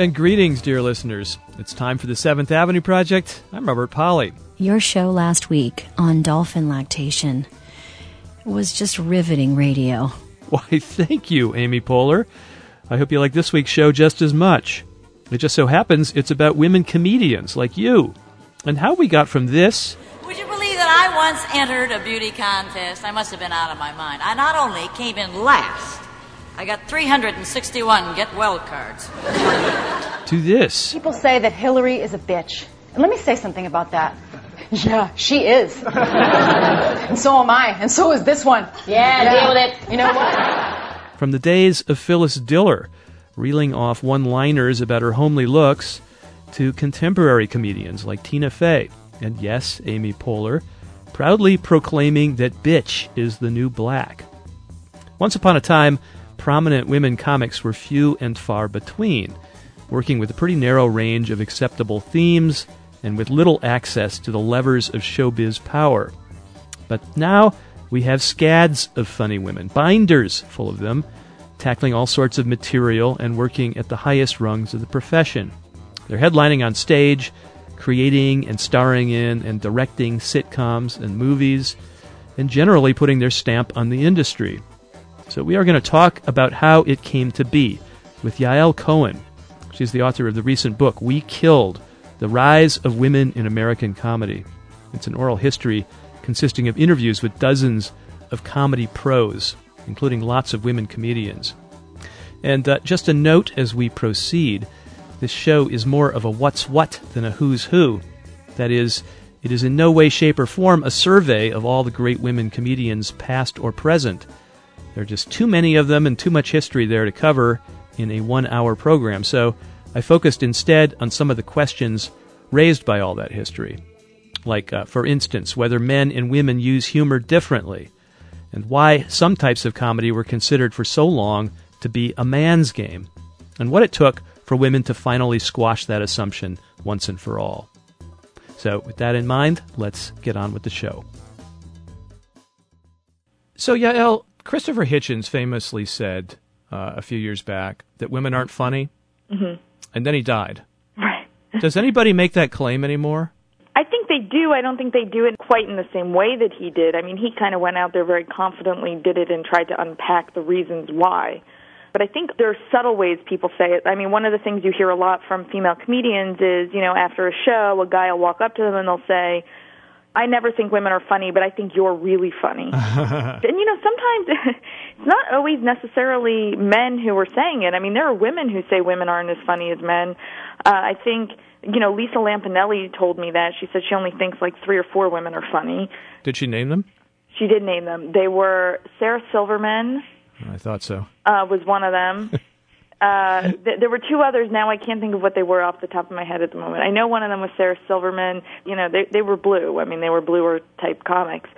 and greetings, dear listeners. It's time for the Seventh Avenue Project. I'm Robert Pollie. Your show last week on dolphin lactation was just riveting radio. Why, thank you, Amy Poehler. I hope you like this week's show just as much. It just so happens it's about women comedians like you. And how we got from this. Would you believe that I once entered a beauty contest? I must have been out of my mind. I not only came in last, I got 361 get well cards. To this. People say that Hillary is a bitch. And let me say something about that. Yeah, she is. and so am I. And so is this one. Yeah, deal with it. You know what? From the days of Phyllis Diller, reeling off one liners about her homely looks, to contemporary comedians like Tina Fey, and yes, Amy Poehler, proudly proclaiming that bitch is the new black. Once upon a time, prominent women comics were few and far between, working with a pretty narrow range of acceptable themes and with little access to the levers of showbiz power. But now we have scads of funny women, binders full of them, tackling all sorts of material and working at the highest rungs of the profession. They're headlining on stage, creating and starring in and directing sitcoms and movies, and generally putting their stamp on the industry. So we are going to talk about how it came to be with Yael Kohen. She's the author of the recent book, We Killed The Rise of Women in American Comedy. It's an oral history consisting of interviews with dozens of comedy pros, including lots of women comedians. And uh, just a note as we proceed this show is more of a what's what than a who's who. That is, it is in no way, shape, or form a survey of all the great women comedians, past or present. There are just too many of them and too much history there to cover in a one hour program, so I focused instead on some of the questions raised by all that history. Like, uh, for instance, whether men and women use humor differently, and why some types of comedy were considered for so long to be a man's game, and what it took for women to finally squash that assumption once and for all. So, with that in mind, let's get on with the show. So, Yael, Christopher Hitchens famously said uh, a few years back that women aren't funny, Mm-hmm. and then he died. Right. Does anybody make that claim anymore? I think they do. I don't think they do it quite in the same way that he did. I mean, he kind of went out there very confidently, did it, and tried to unpack the reasons why. But I think there are subtle ways people say it. I mean, one of the things you hear a lot from female comedians is, you know, after a show, a guy will walk up to them and they'll say, I never think women are funny, but I think you're really funny. and you know, sometimes it's not always necessarily men who are saying it. I mean, there are women who say women aren't as funny as men. Uh, I think, you know, Lisa Lampanelli told me that. She said she only thinks like three or four women are funny. Did she name them? She did name them. They were Sarah Silverman I thought so. uh, was one of them. Uh, th- there were two others. Now I can't think of what they were off the top of my head at the moment. I know one of them was Sarah Silverman. You know, they they were blue. I mean, they were bluer type comics.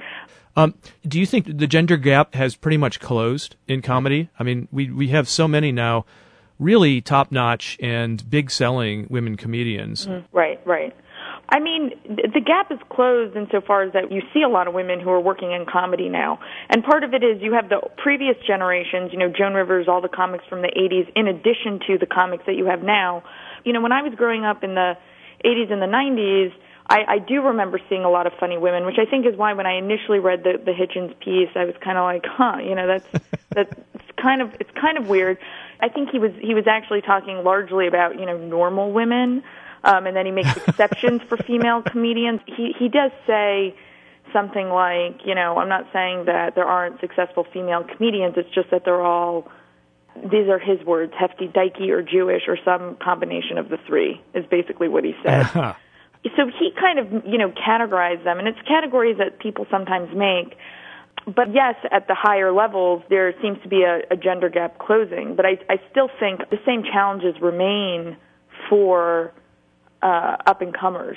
Um, do you think the gender gap has pretty much closed in comedy? I mean, we we have so many now, really top notch and big selling women comedians. Right, right. I mean, th- the gap is closed insofar as that you see a lot of women who are working in comedy now. And part of it is you have the previous generations, you know, Joan Rivers, all the comics from the 80s, in addition to the comics that you have now. You know, when I was growing up in the 80s and the 90s, I, I do remember seeing a lot of funny women, which I think is why when I initially read the, the Hitchens piece, I was kind of like, huh, you know, that's that's kind of it's kind of weird. I think he was he was actually talking largely about you know normal women, um, and then he makes exceptions for female comedians. He he does say something like, you know, I'm not saying that there aren't successful female comedians. It's just that they're all these are his words, hefty, dykey, or Jewish, or some combination of the three. Is basically what he said. so he kind of you know categorized them and it's categories that people sometimes make but yes at the higher levels there seems to be a, a gender gap closing but I, I still think the same challenges remain for uh, up and comers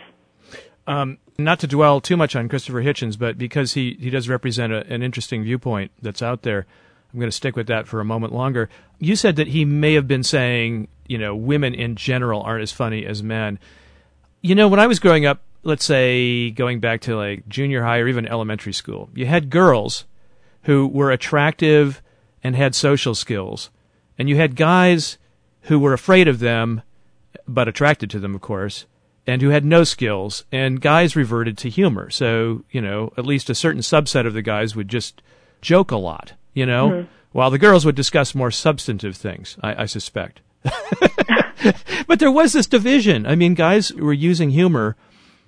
Um, not to dwell too much on Christopher Hitchens, but because he, he does represent a, an interesting viewpoint that's out there, I'm going to stick with that for a moment longer. You said that he may have been saying, you know, women in general aren't as funny as men. You know, when I was growing up, let's say going back to like junior high or even elementary school, you had girls who were attractive and had social skills, and you had guys who were afraid of them but attracted to them, of course, and who had no skills, and guys reverted to humor. So, you know, at least a certain subset of the guys would just joke a lot, you know, Mm-hmm. while the girls would discuss more substantive things, I, I suspect. but there was this division. I mean, guys were using humor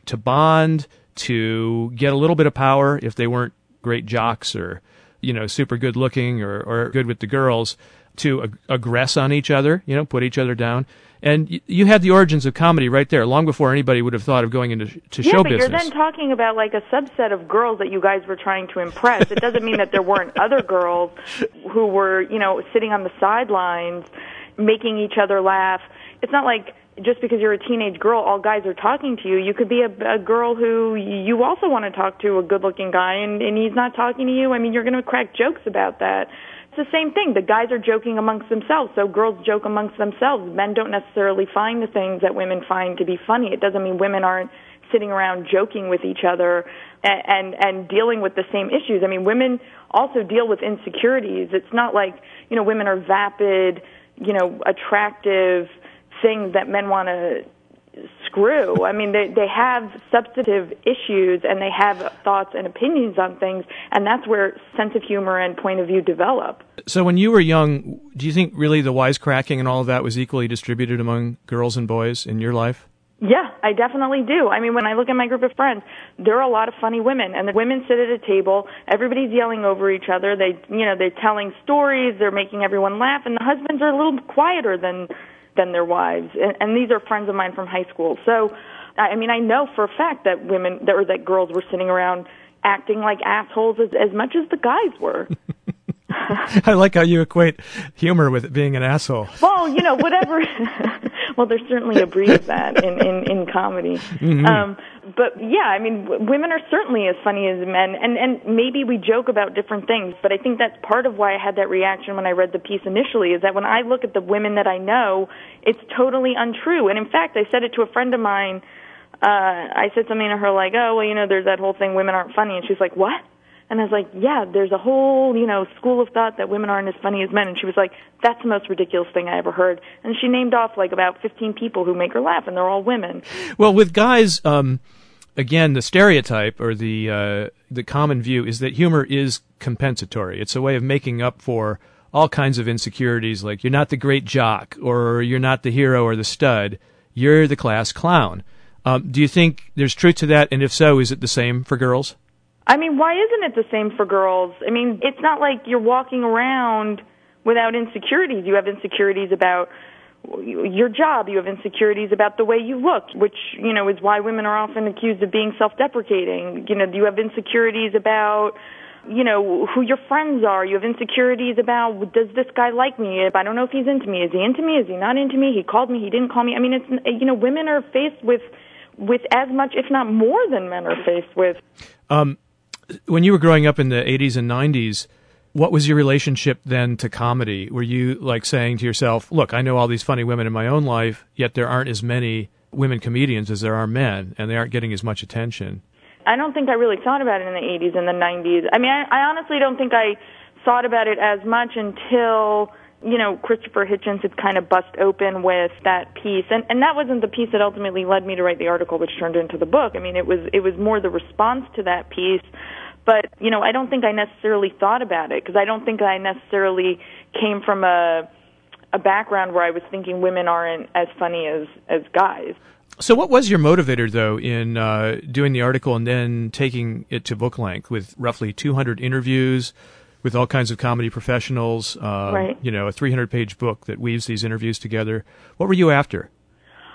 to bond, to get a little bit of power if they weren't great jocks or, you know, super good looking or, or good with the girls, to ag- aggress on each other, you know, put each other down. And y- you had the origins of comedy right there, long before anybody would have thought of going into to Yeah, show but business. you're then talking about like a subset of girls that you guys were trying to impress. It doesn't mean that there weren't other girls who were, you know, sitting on the sidelines making each other laugh. It's not like just because you're a teenage girl, all guys are talking to you. You could be a, a girl who you also want to talk to, a good-looking guy, and, and he's not talking to you. I mean, you're going to crack jokes about that. The same thing. The guys are joking amongst themselves, so girls joke amongst themselves. Men don't necessarily find the things that women find to be funny. It doesn't mean women aren't sitting around joking with each other and, and and dealing with the same issues. I mean, women also deal with insecurities. It's not like you know women are vapid, you know, attractive things that men want to screw. I mean, they they have substantive issues and they have thoughts and opinions on things, and that's where sense of humor and point of view develop. So when you were young, do you think really the wisecracking and all of that was equally distributed among girls and boys in your life? Yeah, I definitely do. I mean, when I look at my group of friends, there are a lot of funny women, and the women sit at a table. Everybody's yelling over each other. They, you know, they're telling stories. They're making everyone laugh, and the husbands are a little quieter than than their wives. And, and these are friends of mine from high school. So, I mean, I know for a fact that women, that, or that girls were sitting around acting like assholes as, as much as the guys were. I like how you equate humor with being an asshole. well, you know, whatever. well, there's certainly a breed of that in in, in comedy. Um, but yeah, I mean, w- women are certainly as funny as men, and and maybe we joke about different things. But I think that's part of why I had that reaction when I read the piece initially. Is that when I look at the women that I know, it's totally untrue. And in fact, I said it to a friend of mine. Uh, I said something to her like, "Oh, well, you know, there's that whole thing, women aren't funny," and she's like, "What?" And I was like, yeah, there's a whole, you know, school of thought that women aren't as funny as men. And she was like, that's the most ridiculous thing I ever heard. And she named off like about 15 people who make her laugh, and they're all women. Well, with guys, um, again, the stereotype or the uh, the common view is that humor is compensatory. It's a way of making up for all kinds of insecurities, like you're not the great jock, or you're not the hero or the stud. You're the class clown. Um, do you think there's truth to that? And if so, is it the same for girls? I mean, why isn't it the same for girls? I mean, it's not like you're walking around without insecurities. You have insecurities about your job. You have insecurities about the way you look, which, you know, is why women are often accused of being self-deprecating. You know, you have insecurities about you know who your friends are. You have insecurities about does this guy like me? If i don't know if he's into me. Is he into me? Is he not into me? He called me. He didn't call me. I mean it's you know women are faced with with as much if not more than men are faced with. Um when you were growing up in the 80s and 90s, what was your relationship then to comedy? Were you like saying to yourself, look, I know all these funny women in my own life, yet there aren't as many women comedians as there are men, and they aren't getting as much attention? I don't think I really thought about it in the 80s and the 90s. I mean, I, I honestly don't think I thought about it as much until, you know, Christopher Hitchens had kind of bust open with that piece. And, and that wasn't the piece that ultimately led me to write the article which turned into the book. I mean, it was, it was more the response to that piece. But, you know, I don't think I necessarily thought about it because I don't think I necessarily came from a, a background where I was thinking women aren't as funny as, as guys. So, what was your motivator, though, in uh, doing the article and then taking it to book length with roughly 200 interviews with all kinds of comedy professionals? Uh, Right. You know, a 300 page book that weaves these interviews together. What were you after?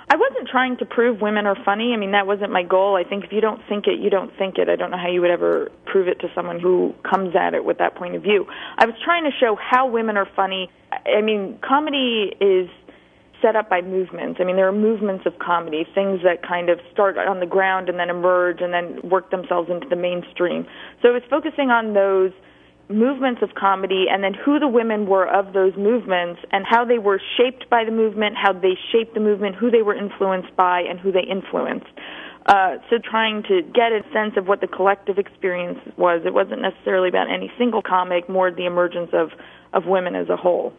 I wasn't trying to prove women are funny. I mean, that wasn't my goal. I think if you don't think it, you don't think it. I don't know how you would ever prove it to someone who comes at it with that point of view. I was trying to show how women are funny. I I mean, comedy is set up by movements. I mean, there are movements of comedy, things that kind of start on the ground and then emerge and then work themselves into the mainstream. So it's focusing on those movements of comedy and then who the women were of those movements and how they were shaped by the movement, how they shaped the movement, who they were influenced by, and who they influenced. Uh, so trying to get a sense of what the collective experience was. It wasn't necessarily about any single comic, more the emergence of, of women as a whole.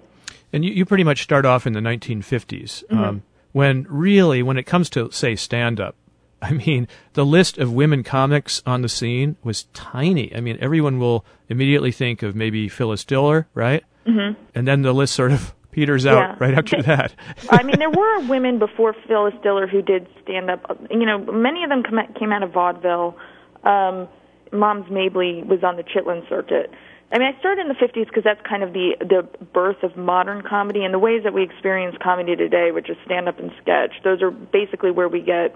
And you, you pretty much start off in the 1950s. Um, when really, when it comes to, say, stand up, I mean, the list of women comics on the scene was tiny. I mean, everyone will immediately think of maybe Phyllis Diller, right? Mm-hmm. And then the list sort of peters out Yeah. right after that. I mean, there were women before Phyllis Diller who did stand up. You know, many of them came out of vaudeville. Um, Moms Mabley was on the Chitlin circuit. I mean, I started in the 50s because that's kind of the the birth of modern comedy and the ways that we experience comedy today, which is stand up and sketch. Those are basically where we get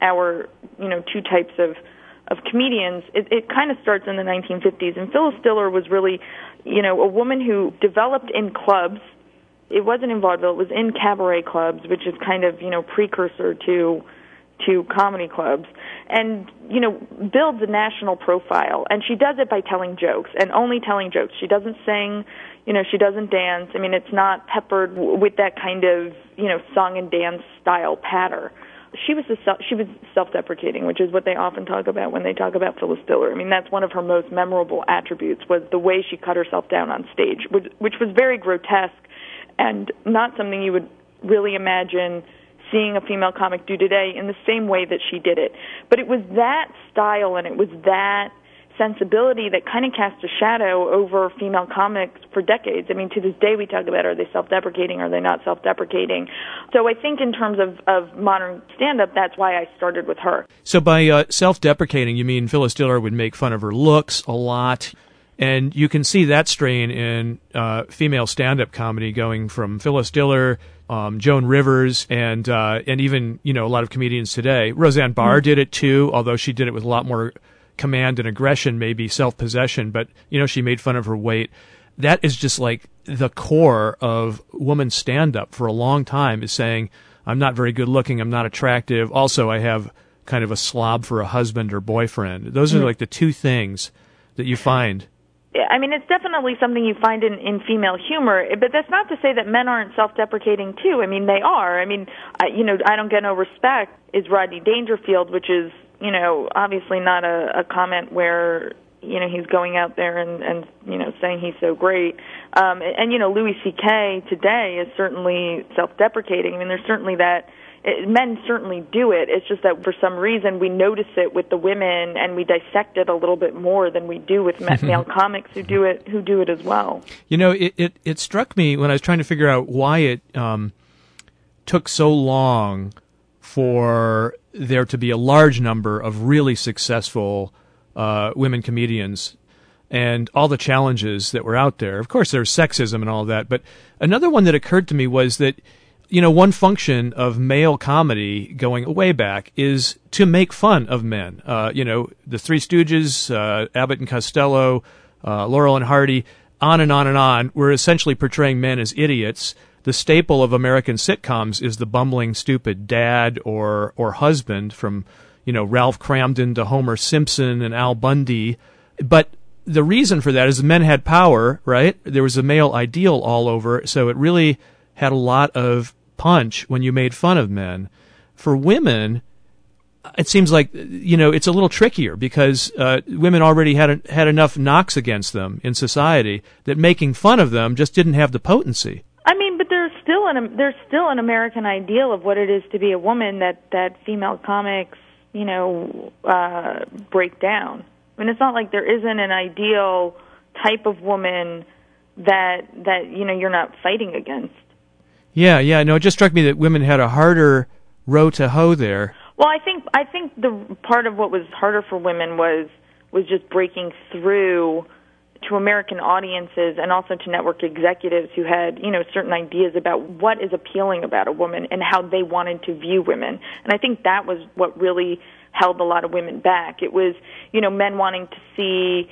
our, you know, two types of of comedians. It, it kind of starts in the 1950s, and Phyllis Diller was really, you know, a woman who developed in clubs it wasn't in vaudeville. It was in cabaret clubs, which is kind of you know precursor to to comedy clubs, and you know builds a national profile. And she does it by telling jokes and only telling jokes. She doesn't sing, you know, she doesn't dance. I mean, it's not peppered w- with that kind of you know song and dance style patter. She was a she was self-deprecating, which is what they often talk about when they talk about Phyllis Diller. I mean, that's one of her most memorable attributes was the way she cut herself down on stage, which, which was very grotesque and not something you would really imagine seeing a female comic do today in the same way that she did it. But it was that style and it was that sensibility that kind of cast a shadow over female comics for decades. I mean, to this day we talk about are they self-deprecating, are they not self-deprecating. So I think in terms of, of modern stand-up, that's why I started with her. So by uh, self-deprecating, you mean Phyllis Diller would make fun of her looks a lot, and you can see that strain in uh, female stand-up comedy, going from Phyllis Diller, um, Joan Rivers, and uh, and even you know a lot of comedians today. Roseanne Barr did it too, although she did it with a lot more command and aggression, maybe self-possession. But you know she made fun of her weight. That is just like the core of woman stand-up for a long time. Is saying I'm not very good looking, I'm not attractive. Also, I have kind of a slob for a husband or boyfriend. Those are mm-hmm. like the two things that you find. I mean, it's definitely something you find in, in female humor, eh, but that's not to say that men aren't self-deprecating too. I mean, they are. I mean, I, you know, I don't get no respect is Rodney Dangerfield, which is, you know, obviously not a, a comment where you know he's going out there and and you know saying he's so great. Um, and, and you know, Louis C.K. today is certainly self-deprecating. I mean, there's certainly that it, men certainly do it. It's just that for some reason we notice it with the women and we dissect it a little bit more than we do with male comics who do it who do it as well. You know, it, it, it struck me when I was trying to figure out why it um, took so long for there to be a large number of really successful uh, women comedians and all the challenges that were out there. Of course, there's sexism and all that, but another one that occurred to me was that you know one function of male comedy going way back is to make fun of men. Uh, you know, the Three Stooges, uh, Abbott and Costello, uh, Laurel and Hardy, on and on and on. We're essentially portraying men as idiots. The staple of American sitcoms is the bumbling, stupid dad or or husband from you know Ralph Kramden to Homer Simpson and Al Bundy, but the reason for that is men had power, right? There was a male ideal all over, so it really had a lot of punch when you made fun of men. For women, it seems like you know it's a little trickier because uh, women already had had enough knocks against them in society that making fun of them just didn't have the potency. I mean, but there's still an there's still an American ideal of what it is to be a woman that that female comics, you know, uh, break down. I mean, it's not like there isn't an ideal type of woman that that you know you're not fighting against. Yeah, yeah. No, it just struck me that women had a harder row to hoe there. Well, I think I think the part of what was harder for women was was just breaking through to American audiences and also to network executives who had, you know, certain ideas about what is appealing about a woman and how they wanted to view women. And I think that was what really held a lot of women back. It was, you know, men wanting to see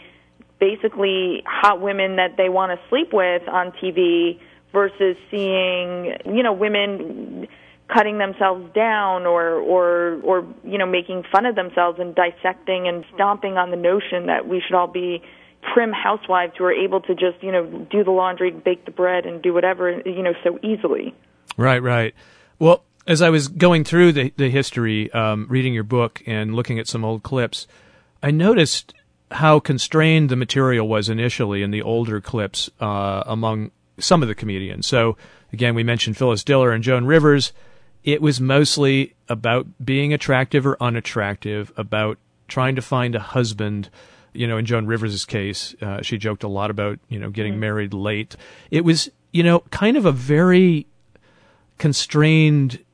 basically hot women that they want to sleep with on TV versus seeing, you know, women cutting themselves down or or or you know making fun of themselves and dissecting and stomping on the notion that we should all be prim housewives who are able to just you know do the laundry bake the bread and do whatever you know so easily Right, right. Well, as I was going through the the history, um, reading your book and looking at some old clips, I noticed how constrained the material was initially in the older clips uh, among some of the comedians. So again, we mentioned Phyllis Diller and Joan Rivers. it was mostly about being attractive or unattractive, about trying to find a husband. You know, in Joan Rivers' case, uh, she joked a lot about, you know, getting married late. It was, you know, kind of a very constrained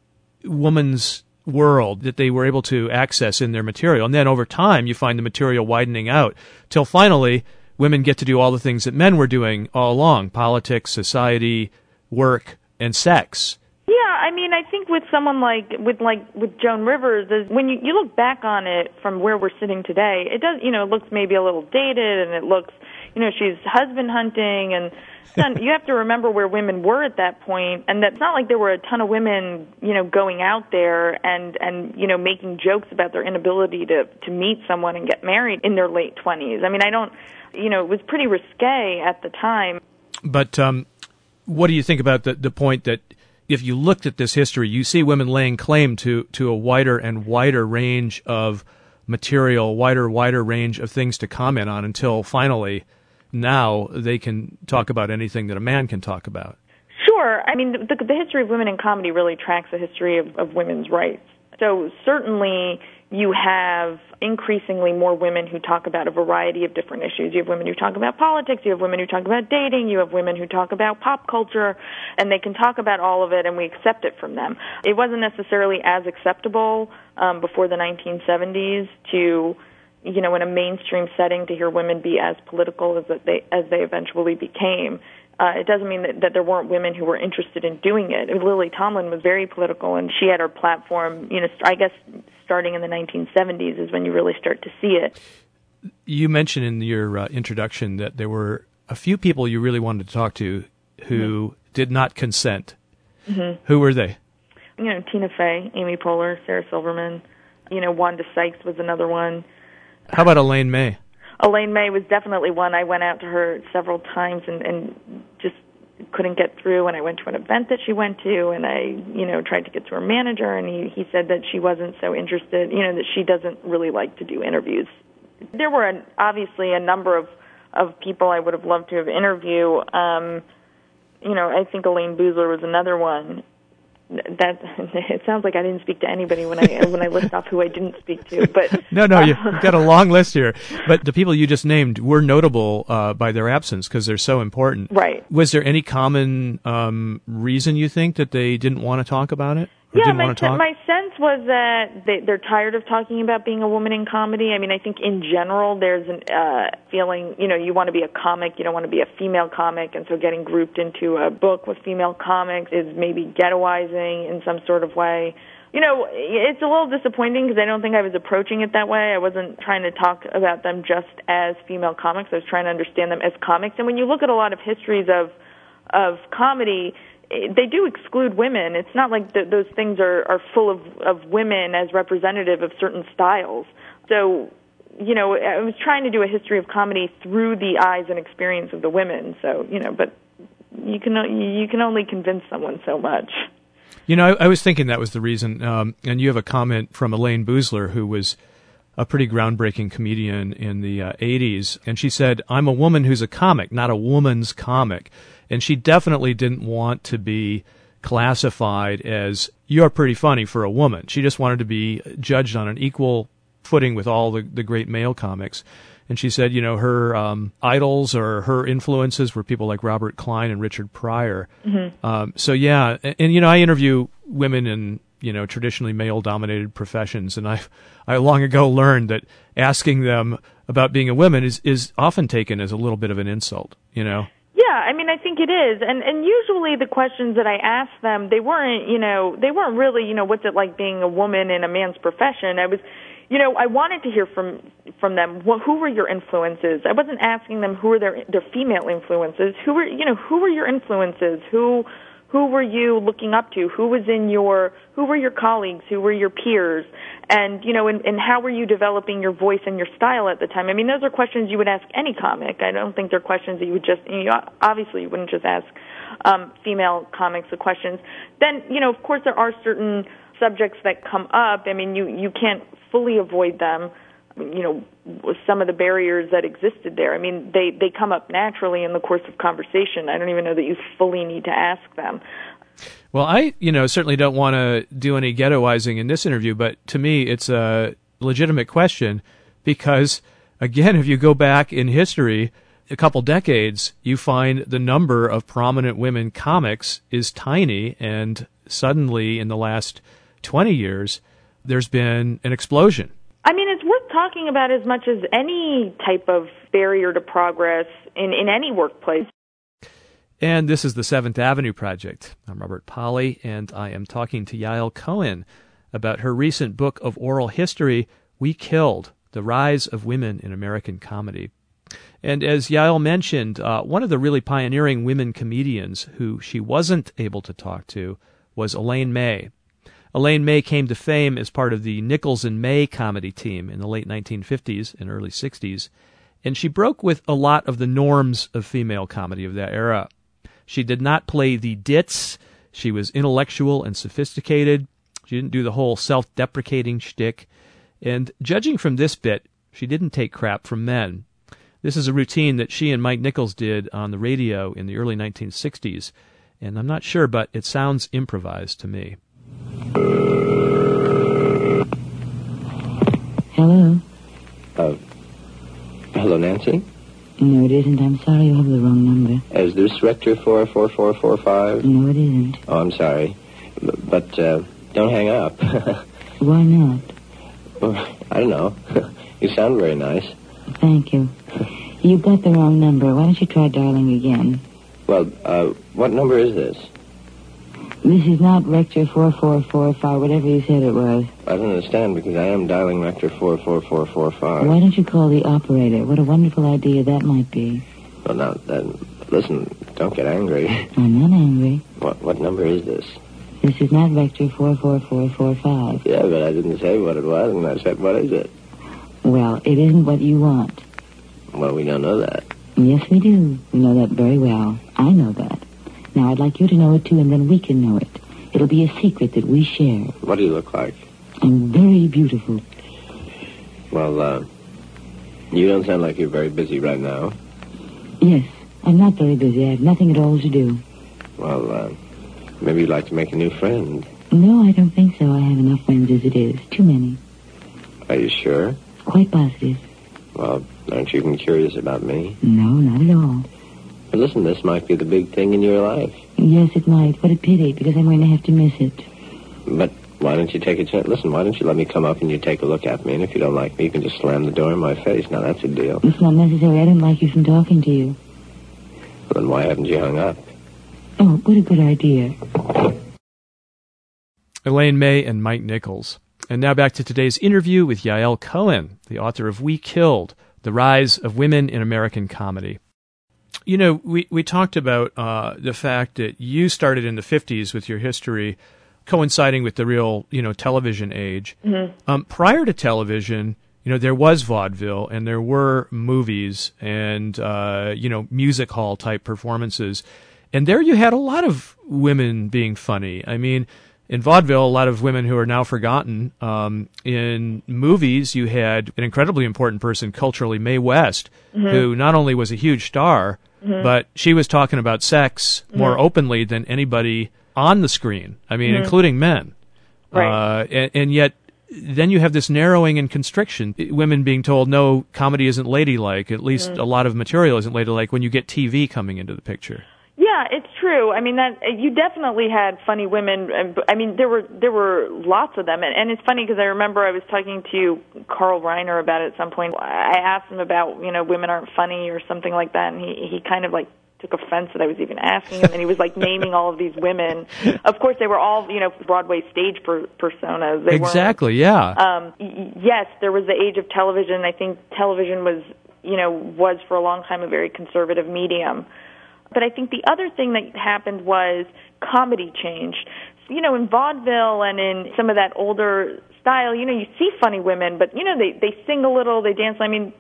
woman's world that they were able to access in their material. And then over time, you find the material widening out till finally women get to do all the things that men were doing all along politics, society, work, and sex. Yeah, I mean, I think with someone like with like with Joan Rivers, is when you you look back on it from where we're sitting today, it does you know it looks maybe a little dated, and it looks you know she's husband hunting, and then you have to remember where women were at that point, and that's not like there were a ton of women you know going out there and and you know making jokes about their inability to to meet someone and get married in their late twenties. I mean, I don't you know it was pretty risque at the time. But um, what do you think about the the point that if you looked at this history, you see women laying claim to to a wider and wider range of material, wider wider range of things to comment on until finally now they can talk about anything that a man can talk about. Sure. I mean, the, the history of women in comedy really tracks the history of, of women's rights. So certainly you have increasingly more women who talk about a variety of different issues. You have women who talk about politics, you have women who talk about dating, you have women who talk about pop culture, and they can talk about all of it and we accept it from them. It wasn't necessarily as acceptable um, before the 1970s to you know, in a mainstream setting to hear women be as political as they as they eventually became. Uh, it doesn't mean that, that there weren't women who were interested in doing it. Lily Tomlin was very political, and she had her platform. You know, I guess starting in the 1970s is when you really start to see it. You mentioned in your uh, introduction that there were a few people you really wanted to talk to who mm-hmm. did not consent. Mm-hmm. Who were they? You know, Tina Fey, Amy Poehler, Sarah Silverman. You know, Wanda Sykes was another one. How about Elaine May? Elaine May was definitely one. I went out to her several times and, and just couldn't get through and I went to an event that she went to and I, you know, tried to get to her manager and he he said that she wasn't so interested, you know, that she doesn't really like to do interviews. There were an, obviously a number of of people I would have loved to have interviewed. Um you know, I think Elaine Boosler was another one that it sounds like I didn't speak to anybody when I when I list off who I didn't speak to. But no, no, you've got a long list here. But the people you just named were notable uh, by their absence because they're so important. Right. Was there any common um, reason you think that they didn't want to talk about it? Yeah, my, my sense was that they, they're tired of talking about being a woman in comedy. I mean, I think in general there's a uh, feeling, you know, you want to be a comic, you don't want to be a female comic, and so getting grouped into a book with female comics is maybe ghettoizing in some sort of way. You know, it's a little disappointing because I don't think I was approaching it that way. I wasn't trying to talk about them just as female comics. I was trying to understand them as comics. And when you look at a lot of histories of of comedy, they do exclude women. It's not like the, those things are, are full of, of women as representative of certain styles. So, you know, I was trying to do a history of comedy through the eyes and experience of the women. So, you know, but you can you can only convince someone so much. You know, I, I was thinking that was the reason. Um, and you have a comment from Elaine Boosler, who was a pretty groundbreaking comedian in the uh, 80s. And she said, I'm a woman who's a comic, not a woman's comic. And she definitely didn't want to be classified as, you're pretty funny for a woman. She just wanted to be judged on an equal footing with all the, the great male comics. And she said, you know, her um, idols or her influences were people like Robert Klein and Richard Pryor. Mm-hmm. Um, so yeah, and, and, you know, I interview women in you know traditionally male dominated professions and I I long ago learned that asking them about being a woman is is often taken as a little bit of an insult you know yeah I mean I think it is and and usually the questions that I ask them they weren't you know they weren't really you know what's it like being a woman in a man's profession I was you know, I wanted to hear from from them. Well, who were your influences? I wasn't asking them who are their their female influences. Who were you know who were your influences? Who who were you looking up to? Who was in your, who were your colleagues? Who were your peers? And, you know, and, and how were you developing your voice and your style at the time? I mean, those are questions you would ask any comic. I don't think they're questions that you would just, you know, obviously you wouldn't just ask, um, female comics the questions. Then, you know, of course there are certain subjects that come up. I mean, you, you can't fully avoid them you know some of the barriers that existed there. I mean, they they come up naturally in the course of conversation. I don't even know that you fully need to ask them. Well, I, you know, certainly don't want to do any ghettoizing in this interview, but to me, it's a legitimate question because, again, if you go back in history, a couple decades, you find the number of prominent women comics is tiny, and suddenly in the last 20 years, there's been an explosion. I mean, it's worth talking about as much as any type of barrier to progress in, in any workplace. And this is the Seventh Avenue Project. I'm Robert Pollie, and I am talking to Yael Kohen about her recent book of oral history, We Killed The Rise of Women in American Comedy. And as Yael mentioned, uh, one of the really pioneering women comedians who she wasn't able to talk to was Elaine May. Elaine May came to fame as part of the Nichols and May comedy team in the late 1950s and early 60s, and she broke with a lot of the norms of female comedy of that era. She did not play the ditz. She was intellectual and sophisticated. She didn't do the whole self deprecating shtick. And judging from this bit, she didn't take crap from men. This is a routine that she and Mike Nichols did on the radio in the early 1960s, and I'm not sure, but it sounds improvised to me. Hello? Uh, hello, Nancy? No, it isn't. I'm sorry you have the wrong number. Is this Rector 44445? No, it isn't. Oh, I'm sorry. B- But, uh, don't hang up. Why not? I don't know. you sound very nice. Thank you. You've got the wrong number. Why don't you try dialing again? Well, uh, what number is this? This is not Rector 4445, whatever you said it was. I don't understand because I am dialing Rector 44445. Why don't you call the operator? What a wonderful idea that might be. Well, now, then, listen, don't get angry. I'm not angry. What, what number is this? This is not Rector 44445. Yeah, but I didn't say what it was, and I said, what is it? Well, it isn't what you want. Well, we don't know that. Yes, we do. We know that very well. I know that. Now, I'd like you to know it, too, and then we can know it. It'll be a secret that we share. What do you look like? I'm very beautiful. Well, uh, you don't sound like you're very busy right now. Yes, I'm not very busy. I have nothing at all to do. Well, uh, maybe you'd like to make a new friend. No, I don't think so. I have enough friends as it is. Too many. Are you sure? Quite positive. Well, aren't you even curious about me? No, not at all. But listen, this might be the big thing in your life. Yes, it might. What a pity, because I'm going to have to miss it. But why don't you take a chance? Listen, why don't you let me come up and you take a look at me? And if you don't like me, you can just slam the door in my face. Now, that's a deal. It's not necessary. I don't like you from talking to you. Then why haven't you hung up? Oh, what a good idea. Elaine May and Mike Nichols. And now back to today's interview with Yael Kohen, the author of We Killed The Rise of Women in American Comedy. You know, we, we talked about uh, the fact that you started in the 50s with your history coinciding with the real, you know, television age. Um, prior to television, you know, there was vaudeville and there were movies and, uh, you know, music hall type performances. And there you had a lot of women being funny. I mean, in vaudeville, a lot of women who are now forgotten. Um, in movies, you had an incredibly important person culturally, Mae West, who not only was a huge star, Mm-hmm. but she was talking about sex more mm-hmm. openly than anybody on the screen. I mean, mm-hmm. including men. Right. Uh, and, and yet, then you have this narrowing and constriction. Women being told, no, comedy isn't ladylike. At least mm. a lot of material isn't ladylike when you get TV coming into the picture. Yeah, it's true. I mean that you definitely had funny women. and I mean there were there were lots of them, and, and it's funny because I remember I was talking to Carl Reiner about it at some point. I asked him about you know women aren't funny or something like that, and he he kind of like took offense that I was even asking him, and he was like naming all of these women. Of course, they were all you know Broadway stage per- personas. They exactly, yeah. um, y- yes, there was the age of television. I think television was, you know, was for a long time a very conservative medium. But I think the other thing that happened was comedy changed. You know, in vaudeville and in some of that older style, you know, you see funny women, but you know, they they sing a little, they dance. I mean,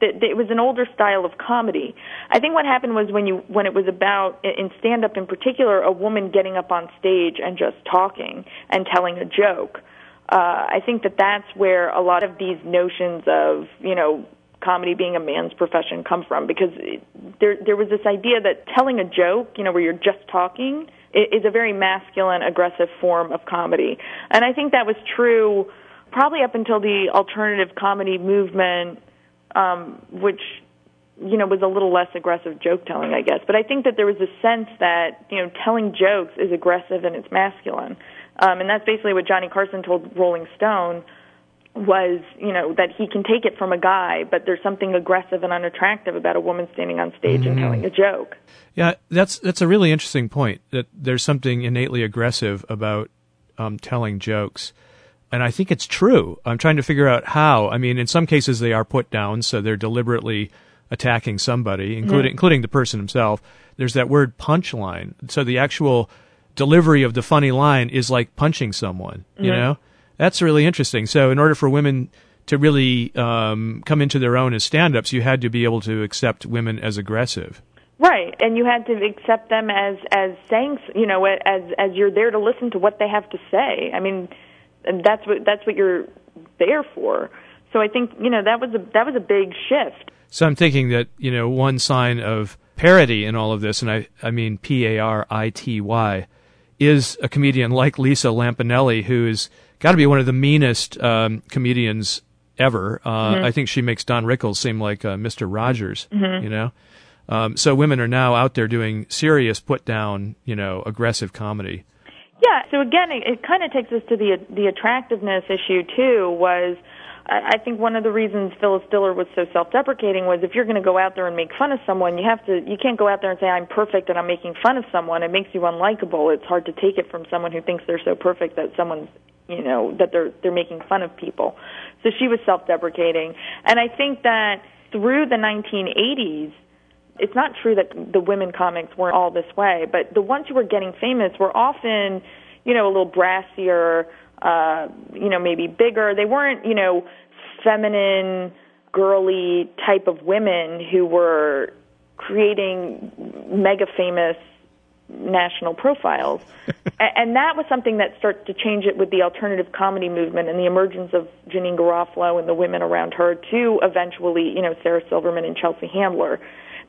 th- it was an older style of comedy. I think what happened was when you when it was about in stand up in particular, a woman getting up on stage and just talking and telling a joke. Uh, I think that that's where a lot of these notions of you know comedy being a man's profession come from because there there was this idea that telling a joke, you know, where you're just talking is a very masculine, aggressive form of comedy. And I think that was true probably up until the alternative comedy movement, um, which you know was a little less aggressive joke telling, I guess. But I think that there was a sense that you know telling jokes is aggressive and it's masculine, um, and that's basically what Johnny Carson told Rolling Stone was you know that he can take it from a guy, but there's something aggressive and unattractive about a woman standing on stage mm-hmm. and telling a joke. Yeah, that's that's a really interesting point. That there's something innately aggressive about um, telling jokes and I think it's true. I'm trying to figure out how. I mean, in some cases they are put down, so they're deliberately attacking somebody, including mm-hmm. including the person himself. There's that word punchline. So the actual delivery of the funny line is like punching someone. You mm-hmm. know, that's really interesting. So in order for women to really um, come into their own as stand-ups, you had to be able to accept women as aggressive. Right, and you had to accept them as as saying, you know, as as you're there to listen to what they have to say. I mean, that's what that's what you're there for. So I think you know that was a that was a big shift. So I'm thinking that you know one sign of parity in all of this, and I I mean P A R I T Y, is a comedian like Lisa Lampanelli, who's got to be one of the meanest um, comedians ever. Uh, mm-hmm. I think she makes Don Rickles seem like uh, Mr. Rogers. Mm-hmm. You know. Um, so women are now out there doing serious, put down, you know, aggressive comedy. Yeah. So again, it, it kind of takes us to the the attractiveness issue too. Was I think one of the reasons Phyllis Diller was so self-deprecating was if you're going to go out there and make fun of someone, you have to you can't go out there and say I'm perfect and I'm making fun of someone. It makes you unlikable. It's hard to take it from someone who thinks they're so perfect that someone's you know that they're they're making fun of people. So she was self-deprecating, and I think that through the 1980s it's not true that the women comics weren't all this way, but the ones who were getting famous were often, you know, a little brassier, uh, you know, maybe bigger. They weren't, you know, feminine, girly type of women who were creating mega famous national profiles. and that was something that starts to change it with the alternative comedy movement and the emergence of Janeane Garofalo and the women around her to eventually, you know, Sarah Silverman and Chelsea Handler.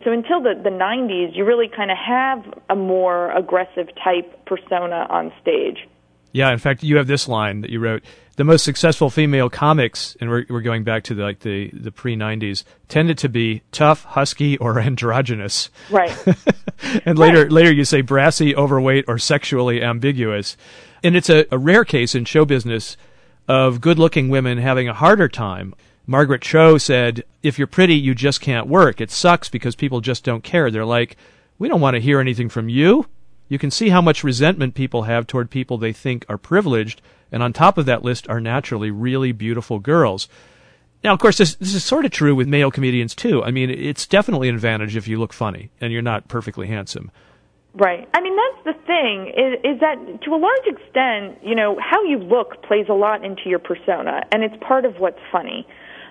So until the, the 90s, you really kind of have a more aggressive type persona on stage. Yeah, in fact, you have this line that you wrote: "The most successful female comics, and we're, we're going back to the, like the the pre '90s, tended to be tough, husky, or androgynous." Right. and later, right. later you say brassy, overweight, or sexually ambiguous, and it's a, a rare case in show business of good-looking women having a harder time Margaret Cho said, if you're pretty, you just can't work. It sucks because people just don't care. They're like, we don't want to hear anything from you. You can see how much resentment people have toward people they think are privileged, and on top of that list are naturally really beautiful girls. Now, of course, this, this is sort of true with male comedians too. I mean, it's definitely an advantage if you look funny and you're not perfectly handsome. Right. I mean, that's the thing is, is that to a large extent, you know, how you look plays a lot into your persona, and it's part of what's funny